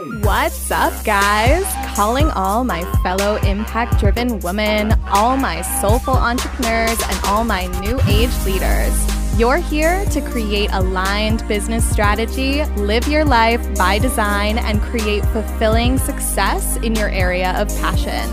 What's up, guys? Calling all my fellow impact driven women, all my soulful entrepreneurs, and all my new age leaders. You're here to create aligned business strategy, live your life by design, and create fulfilling success in your area of passion.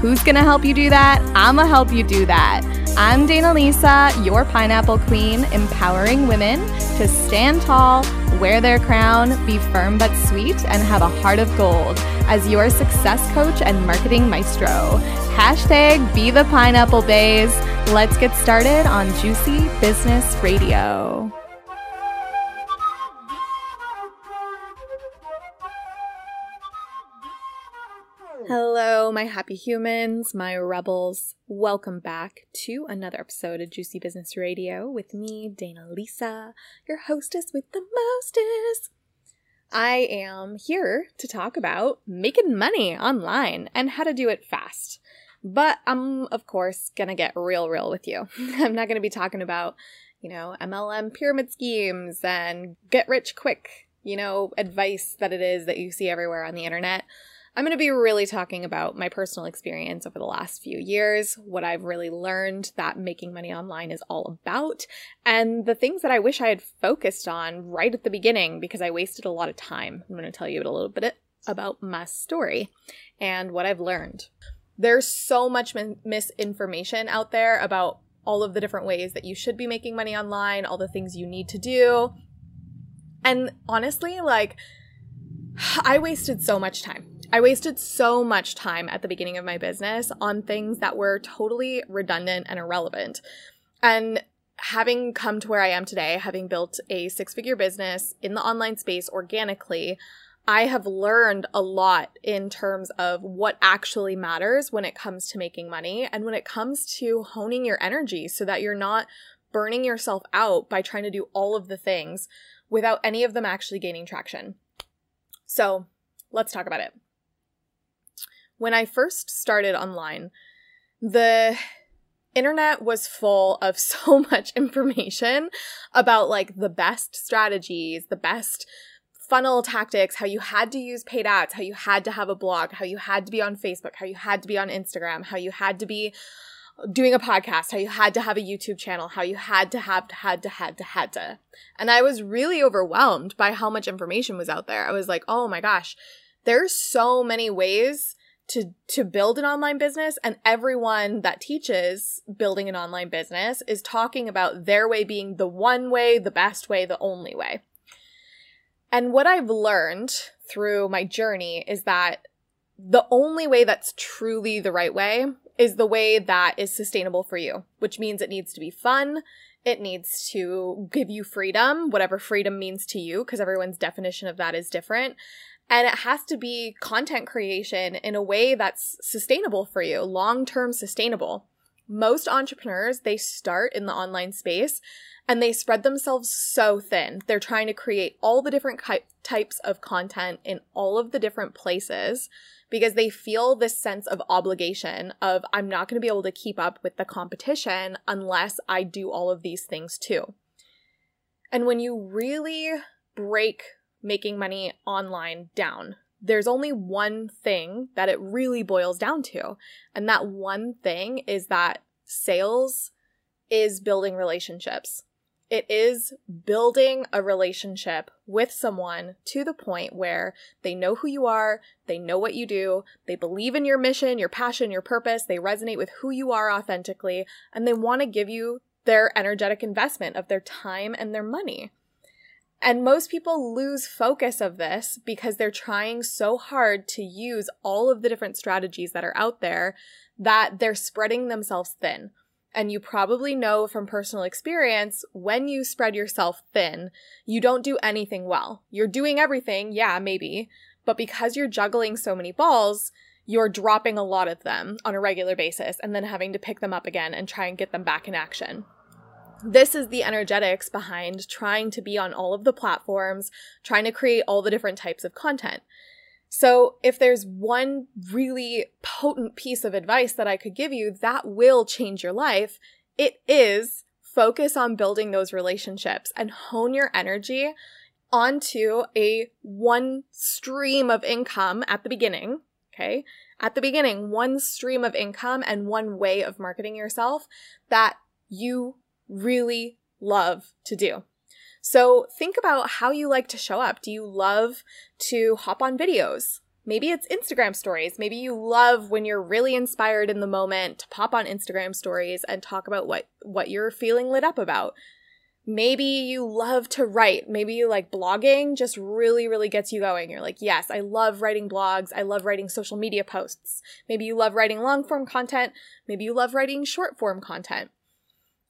Who's gonna help you do that? I'ma help you do that. I'm Dana Lisa, your pineapple queen, empowering women to stand tall, wear their crown, be firm but sweet, and have a heart of gold as your success coach and marketing maestro. Hashtag be the pineapple bays. Let's get started on Juicy Business Radio. My happy humans, my rebels. Welcome back to another episode of Juicy Business Radio with me, Dana Lisa, your hostess with the mostest. I am here to talk about making money online and how to do it fast. But I'm, of course, gonna get real, real with you. I'm not gonna be talking about, you know, MLM pyramid schemes and get rich quick, you know, advice that it is that you see everywhere on the internet. I'm going to be really talking about my personal experience over the last few years, what I've really learned that making money online is all about, and the things that I wish I had focused on right at the beginning because I wasted a lot of time. I'm going to tell you a little bit about my story and what I've learned. There's so much misinformation out there about all of the different ways that you should be making money online, all the things you need to do. And honestly, like, I wasted so much time I wasted so much time at the beginning of my business on things that were totally redundant and irrelevant. And having come to where I am today, having built a six figure business in the online space organically, I have learned a lot in terms of what actually matters when it comes to making money and when it comes to honing your energy so that you're not burning yourself out by trying to do all of the things without any of them actually gaining traction. So let's talk about it when I first started online, the internet was full of so much information about like the best strategies, the best funnel tactics, how you had to use paid ads, how you had to have a blog, how you had to be on Facebook, how you had to be on Instagram, how you had to be doing a podcast, how you had to have a YouTube channel, how you had to have had to had to had to. And I was really overwhelmed by how much information was out there. I was like, "Oh my gosh, there's so many ways to to build an online business and everyone that teaches building an online business is talking about their way being the one way, the best way, the only way. And what I've learned through my journey is that the only way that's truly the right way is the way that is sustainable for you, which means it needs to be fun. It needs to give you freedom, whatever freedom means to you, because everyone's definition of that is different. And it has to be content creation in a way that's sustainable for you, long term sustainable. Most entrepreneurs, they start in the online space and they spread themselves so thin. They're trying to create all the different types of content in all of the different places because they feel this sense of obligation of I'm not going to be able to keep up with the competition unless I do all of these things too. And when you really break making money online down. There's only one thing that it really boils down to. And that one thing is that sales is building relationships. It is building a relationship with someone to the point where they know who you are, they know what you do, they believe in your mission, your passion, your purpose, they resonate with who you are authentically, and they want to give you their energetic investment of their time and their money. And most people lose focus of this because they're trying so hard to use all of the different strategies that are out there that they're spreading themselves thin. And you probably know from personal experience when you spread yourself thin, you don't do anything well. You're doing everything, yeah, maybe, but because you're juggling so many balls, you're dropping a lot of them on a regular basis and then having to pick them up again and try and get them back in action this is the energetics behind trying to be on all of the platforms, trying to create all the different types of content. So, if there's one really potent piece of advice that I could give you that will change your life, it is focus on building those relationships and hone your energy onto a one stream of income at the beginning. Okay. At the beginning, one stream of income and one way of marketing yourself that you really love to do. So think about how you like to show up. Do you love to hop on videos? Maybe it's Instagram stories. Maybe you love when you're really inspired in the moment to pop on Instagram stories and talk about what what you're feeling lit up about. Maybe you love to write. Maybe you like blogging just really, really gets you going. You're like, yes, I love writing blogs. I love writing social media posts. Maybe you love writing long form content. Maybe you love writing short form content.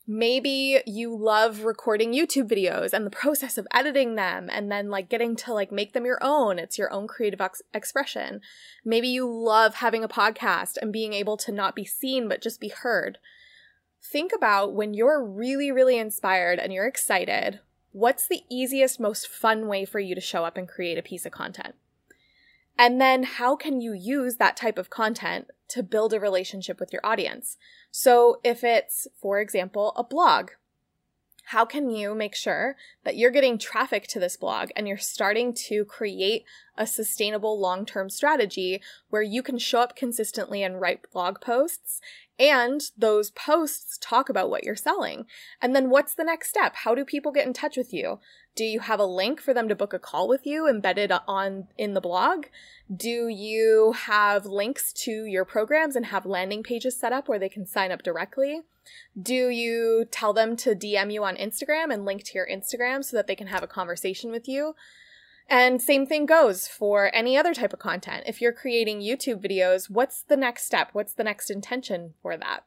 Maybe you love recording YouTube videos and the process of editing them and then like getting to like make them your own. It's your own creative ex- expression. Maybe you love having a podcast and being able to not be seen but just be heard think about when you're really, really inspired and you're excited, what's the easiest, most fun way for you to show up and create a piece of content? And then how can you use that type of content to build a relationship with your audience? So if it's, for example, a blog, how can you make sure that you're getting traffic to this blog and you're starting to create a sustainable long term strategy where you can show up consistently and write blog posts and those posts talk about what you're selling. And then what's the next step? How do people get in touch with you? Do you have a link for them to book a call with you embedded on in the blog? Do you have links to your programs and have landing pages set up where they can sign up directly? Do you tell them to DM you on Instagram and link to your Instagram so that they can have a conversation with you? And same thing goes for any other type of content. If you're creating YouTube videos, what's the next step? What's the next intention for that?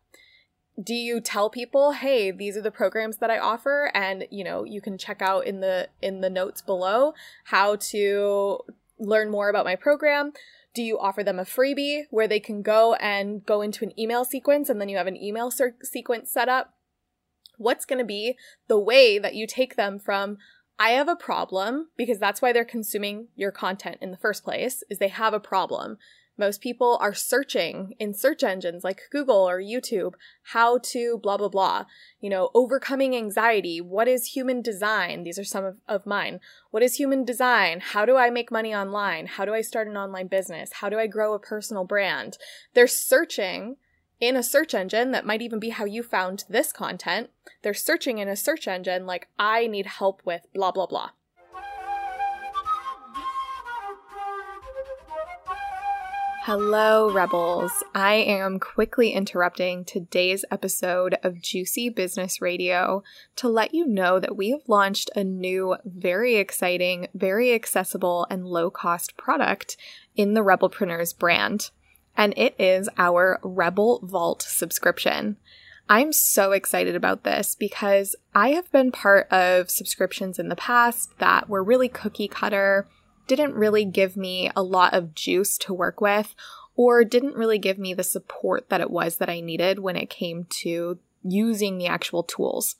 Do you tell people, "Hey, these are the programs that I offer and, you know, you can check out in the in the notes below how to learn more about my program?" Do you offer them a freebie where they can go and go into an email sequence and then you have an email sequence set up? What's going to be the way that you take them from I have a problem because that's why they're consuming your content in the first place is they have a problem. Most people are searching in search engines like Google or YouTube how to blah blah blah. You know, overcoming anxiety. What is human design? These are some of, of mine. What is human design? How do I make money online? How do I start an online business? How do I grow a personal brand? They're searching in a search engine that might even be how you found this content. They're searching in a search engine like, I need help with blah, blah, blah. Hello, Rebels. I am quickly interrupting today's episode of Juicy Business Radio to let you know that we have launched a new, very exciting, very accessible, and low cost product in the Rebelpreneurs brand and it is our Rebel Vault subscription. I'm so excited about this because I have been part of subscriptions in the past that were really cookie cutter, didn't really give me a lot of juice to work with, or didn't really give me the support that it was that I needed when it came to using the actual tools.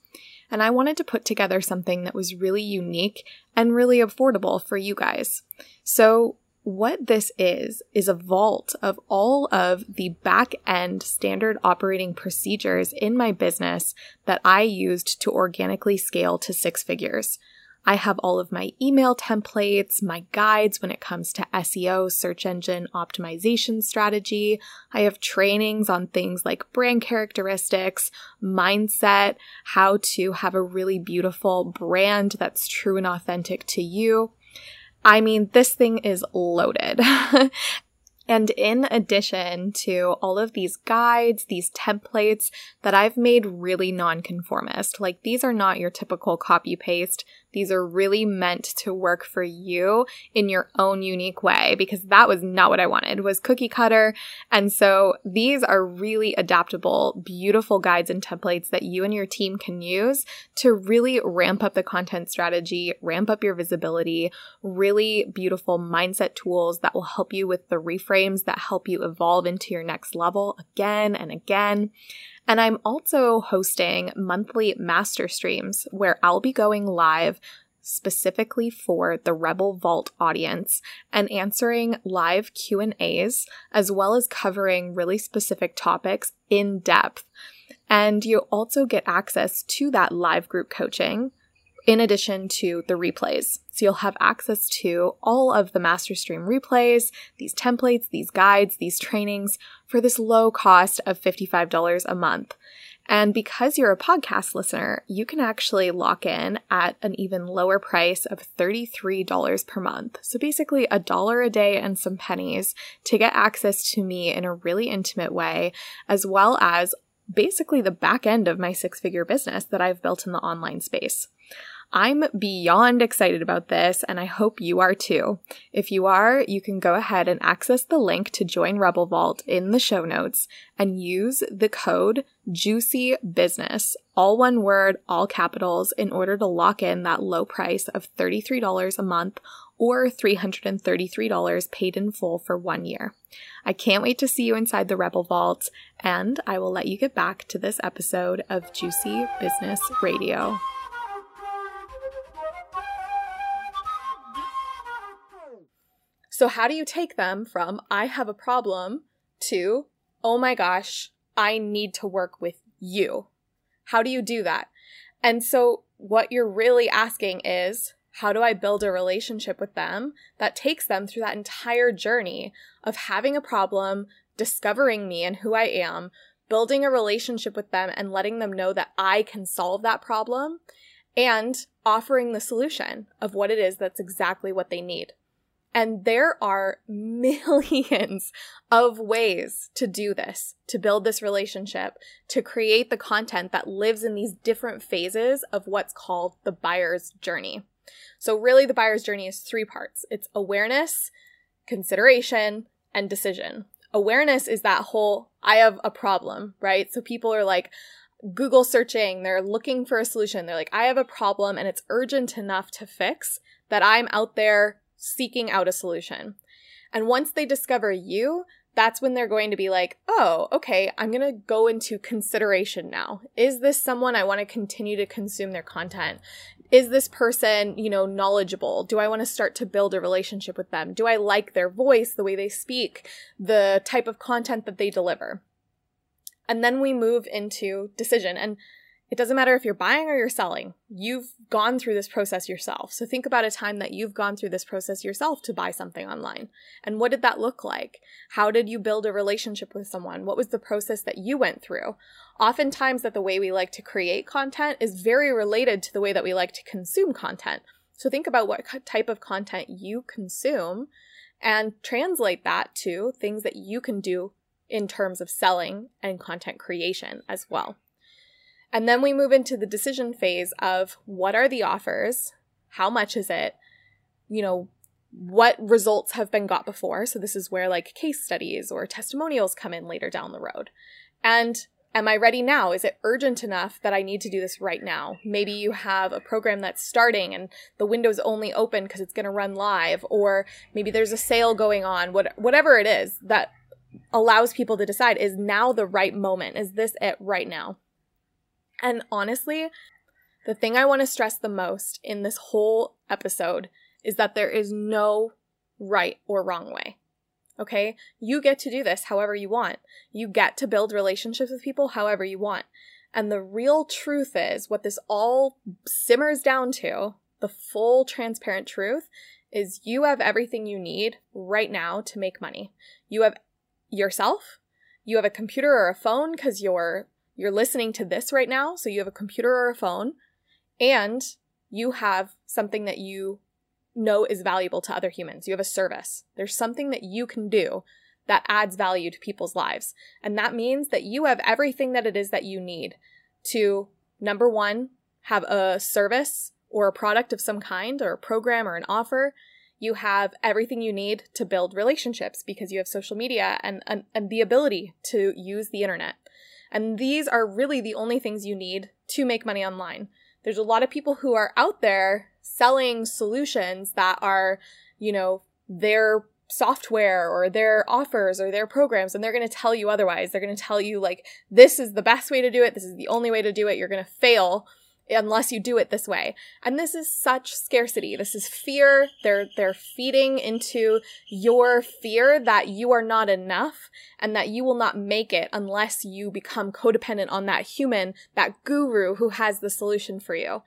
And I wanted to put together something that was really unique and really affordable for you guys. So what this is, is a vault of all of the back end standard operating procedures in my business that I used to organically scale to six figures. I have all of my email templates, my guides when it comes to SEO, search engine optimization strategy. I have trainings on things like brand characteristics, mindset, how to have a really beautiful brand that's true and authentic to you. I mean, this thing is loaded. And in addition to all of these guides, these templates that I've made really nonconformist, like these are not your typical copy paste. These are really meant to work for you in your own unique way because that was not what I wanted was cookie cutter. And so these are really adaptable, beautiful guides and templates that you and your team can use to really ramp up the content strategy, ramp up your visibility, really beautiful mindset tools that will help you with the reframes that help you evolve into your next level again and again. And I'm also hosting monthly master streams where I'll be going live specifically for the Rebel Vault audience and answering live Q&As as well as covering really specific topics in depth. And you also get access to that live group coaching in addition to the replays. So you'll have access to all of the MasterStream replays, these templates, these guides, these trainings for this low cost of $55 a month. And because you're a podcast listener, you can actually lock in at an even lower price of $33 per month. So basically a dollar a day and some pennies to get access to me in a really intimate way, as well as basically the back end of my six figure business that I've built in the online space. I'm beyond excited about this, and I hope you are too. If you are, you can go ahead and access the link to join Rebel Vault in the show notes and use the code Juicy Business, all one word, all capitals, in order to lock in that low price of $33 a month or $333 paid in full for one year. I can't wait to see you inside the Rebel Vault, and I will let you get back to this episode of Juicy Business Radio. So, how do you take them from I have a problem to oh my gosh, I need to work with you? How do you do that? And so, what you're really asking is, how do I build a relationship with them that takes them through that entire journey of having a problem, discovering me and who I am, building a relationship with them and letting them know that I can solve that problem, and offering the solution of what it is that's exactly what they need. And there are millions of ways to do this, to build this relationship, to create the content that lives in these different phases of what's called the buyer's journey. So, really, the buyer's journey is three parts it's awareness, consideration, and decision. Awareness is that whole I have a problem, right? So, people are like, Google searching, they're looking for a solution. They're like, I have a problem and it's urgent enough to fix that I'm out there seeking out a solution. And once they discover you, that's when they're going to be like, oh, okay, I'm going to go into consideration now. Is this someone I want to continue to consume their content? Is this person, you know, knowledgeable? Do I want to start to build a relationship with them? Do I like their voice, the way they speak, the type of content that they deliver? And then we move into decision. And it doesn't matter if you're buying or you're selling. You've gone through this process yourself. So think about a time that you've gone through this process yourself to buy something online. And what did that look like? How did you build a relationship with someone? What was the process that you went through? Oftentimes that the way we like to create content is very related to the way that we like to consume content. So think about what type of content you consume and translate that to things that you can do in terms of selling and content creation as well. And then we move into the decision phase of what are the offers? How much is it? You know, what results have been got before? So this is where like case studies or testimonials come in later down the road. And am I ready now? Is it urgent enough that I need to do this right now? Maybe you have a program that's starting and the window's only open because it's going to run live, or maybe there's a sale going on, what, whatever it is that allows people to decide is now the right moment? Is this it right now? And honestly, the thing I want to stress the most in this whole episode is that there is no right or wrong way. Okay? You get to do this however you want. You get to build relationships with people however you want. And the real truth is what this all simmers down to, the full transparent truth, is you have everything you need right now to make money. You have yourself, you have a computer or a phone because you're you're listening to this right now, so you have a computer or a phone, and you have something that you know is valuable to other humans. You have a service. There's something that you can do that adds value to people's lives. And that means that you have everything that it is that you need to, number one, have a service or a product of some kind or a program or an offer. You have everything you need to build relationships because you have social media and, and, and the ability to use the internet. And these are really the only things you need to make money online. There's a lot of people who are out there selling solutions that are, you know, their software or their offers or their programs and they're going to tell you otherwise. They're going to tell you like this is the best way to do it, this is the only way to do it. You're going to fail unless you do it this way. And this is such scarcity. This is fear. They're they're feeding into your fear that you are not enough and that you will not make it unless you become codependent on that human, that guru who has the solution for you.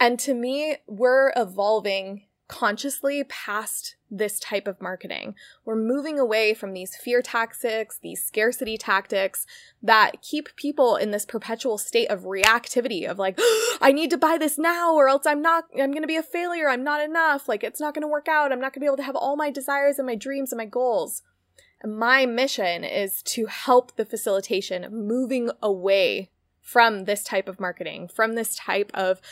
And to me, we're evolving consciously past this type of marketing. We're moving away from these fear tactics, these scarcity tactics that keep people in this perpetual state of reactivity of like, I need to buy this now or else I'm not, I'm going to be a failure. I'm not enough. Like, it's not going to work out. I'm not going to be able to have all my desires and my dreams and my goals. And my mission is to help the facilitation moving away from this type of marketing, from this type of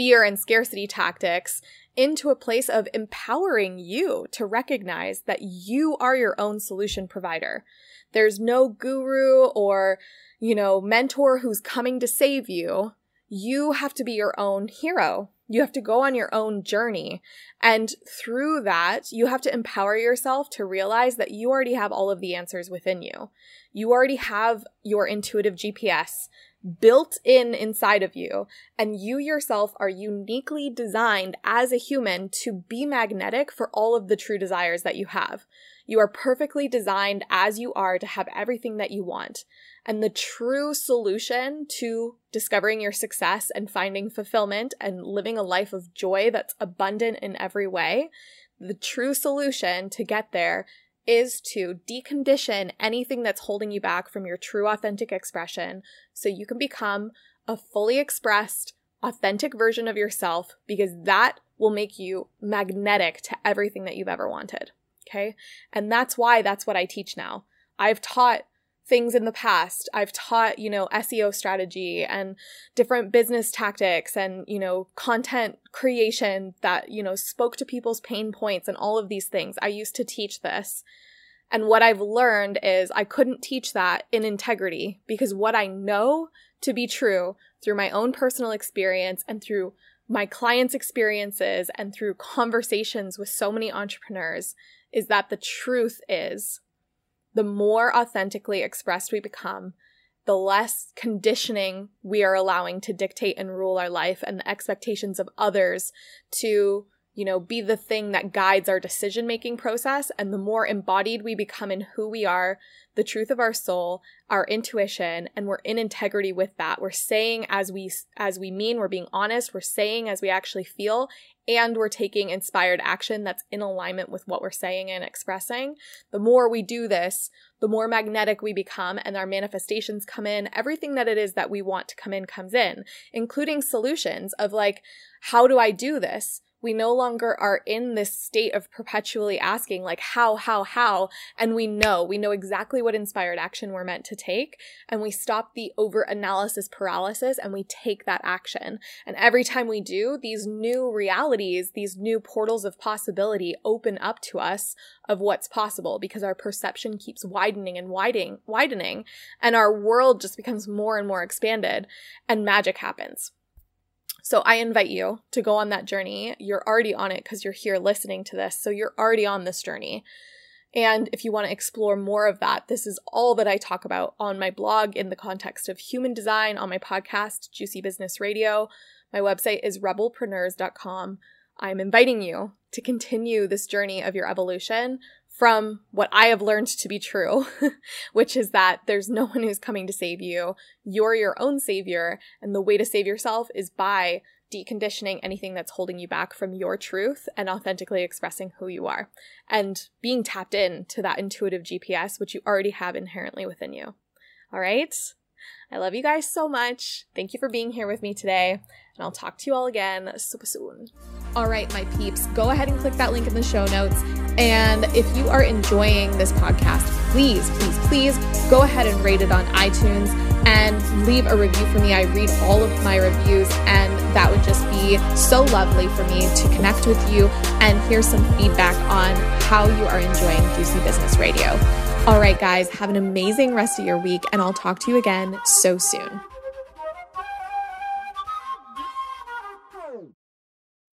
fear and scarcity tactics into a place of empowering you to recognize that you are your own solution provider. There's no guru or, you know, mentor who's coming to save you. You have to be your own hero. You have to go on your own journey. And through that, you have to empower yourself to realize that you already have all of the answers within you. You already have your intuitive GPS built in inside of you, and you yourself are uniquely designed as a human to be magnetic for all of the true desires that you have. You are perfectly designed as you are to have everything that you want. And the true solution to discovering your success and finding fulfillment and living a life of joy that's abundant in every way, the true solution to get there is to decondition anything that's holding you back from your true authentic expression so you can become a fully expressed, authentic version of yourself because that will make you magnetic to everything that you've ever wanted. Okay. And that's why that's what I teach now. I've taught things in the past. I've taught, you know, SEO strategy and different business tactics and, you know, content creation that, you know, spoke to people's pain points and all of these things. I used to teach this. And what I've learned is I couldn't teach that in integrity because what I know to be true through my own personal experience and through my clients' experiences and through conversations with so many entrepreneurs is that the truth is the more authentically expressed we become, the less conditioning we are allowing to dictate and rule our life and the expectations of others to you know, be the thing that guides our decision making process. And the more embodied we become in who we are, the truth of our soul, our intuition, and we're in integrity with that. We're saying as we, as we mean, we're being honest, we're saying as we actually feel, and we're taking inspired action that's in alignment with what we're saying and expressing. The more we do this, the more magnetic we become and our manifestations come in. Everything that it is that we want to come in comes in, including solutions of like, how do I do this? We no longer are in this state of perpetually asking like how how how? And we know we know exactly what inspired action we're meant to take and we stop the over analysis paralysis and we take that action. And every time we do these new realities these new portals of possibility open up to us of what's possible because our perception keeps widening and widening widening and our world just becomes more and more expanded and magic happens so I invite you to go on that journey. You're already on it because you're here listening to this. So you're already on this journey. And if you want to explore more of that, this is all that I talk about on my blog in the context of human design, on my podcast, Juicy Business Radio. My website is rebelpreneurs.com. I'm inviting you to continue this journey of your evolution from what I have learned to be true, which is that there's no one who's coming to save you. You're your own savior. And the way to save yourself is by deconditioning anything that's holding you back from your truth and authentically expressing who you are and being tapped in to that intuitive GPS, which you already have inherently within you. All right. I love you guys so much. Thank you for being here with me today, and I'll talk to you all again super soon. All right, my peeps, go ahead and click that link in the show notes. And if you are enjoying this podcast, please, please, please go ahead and rate it on iTunes and leave a review for me. I read all of my reviews, and that would just be so lovely for me to connect with you and hear some feedback on how you are enjoying Juicy Business Radio. All right, guys, have an amazing rest of your week, and I'll talk to you again so soon.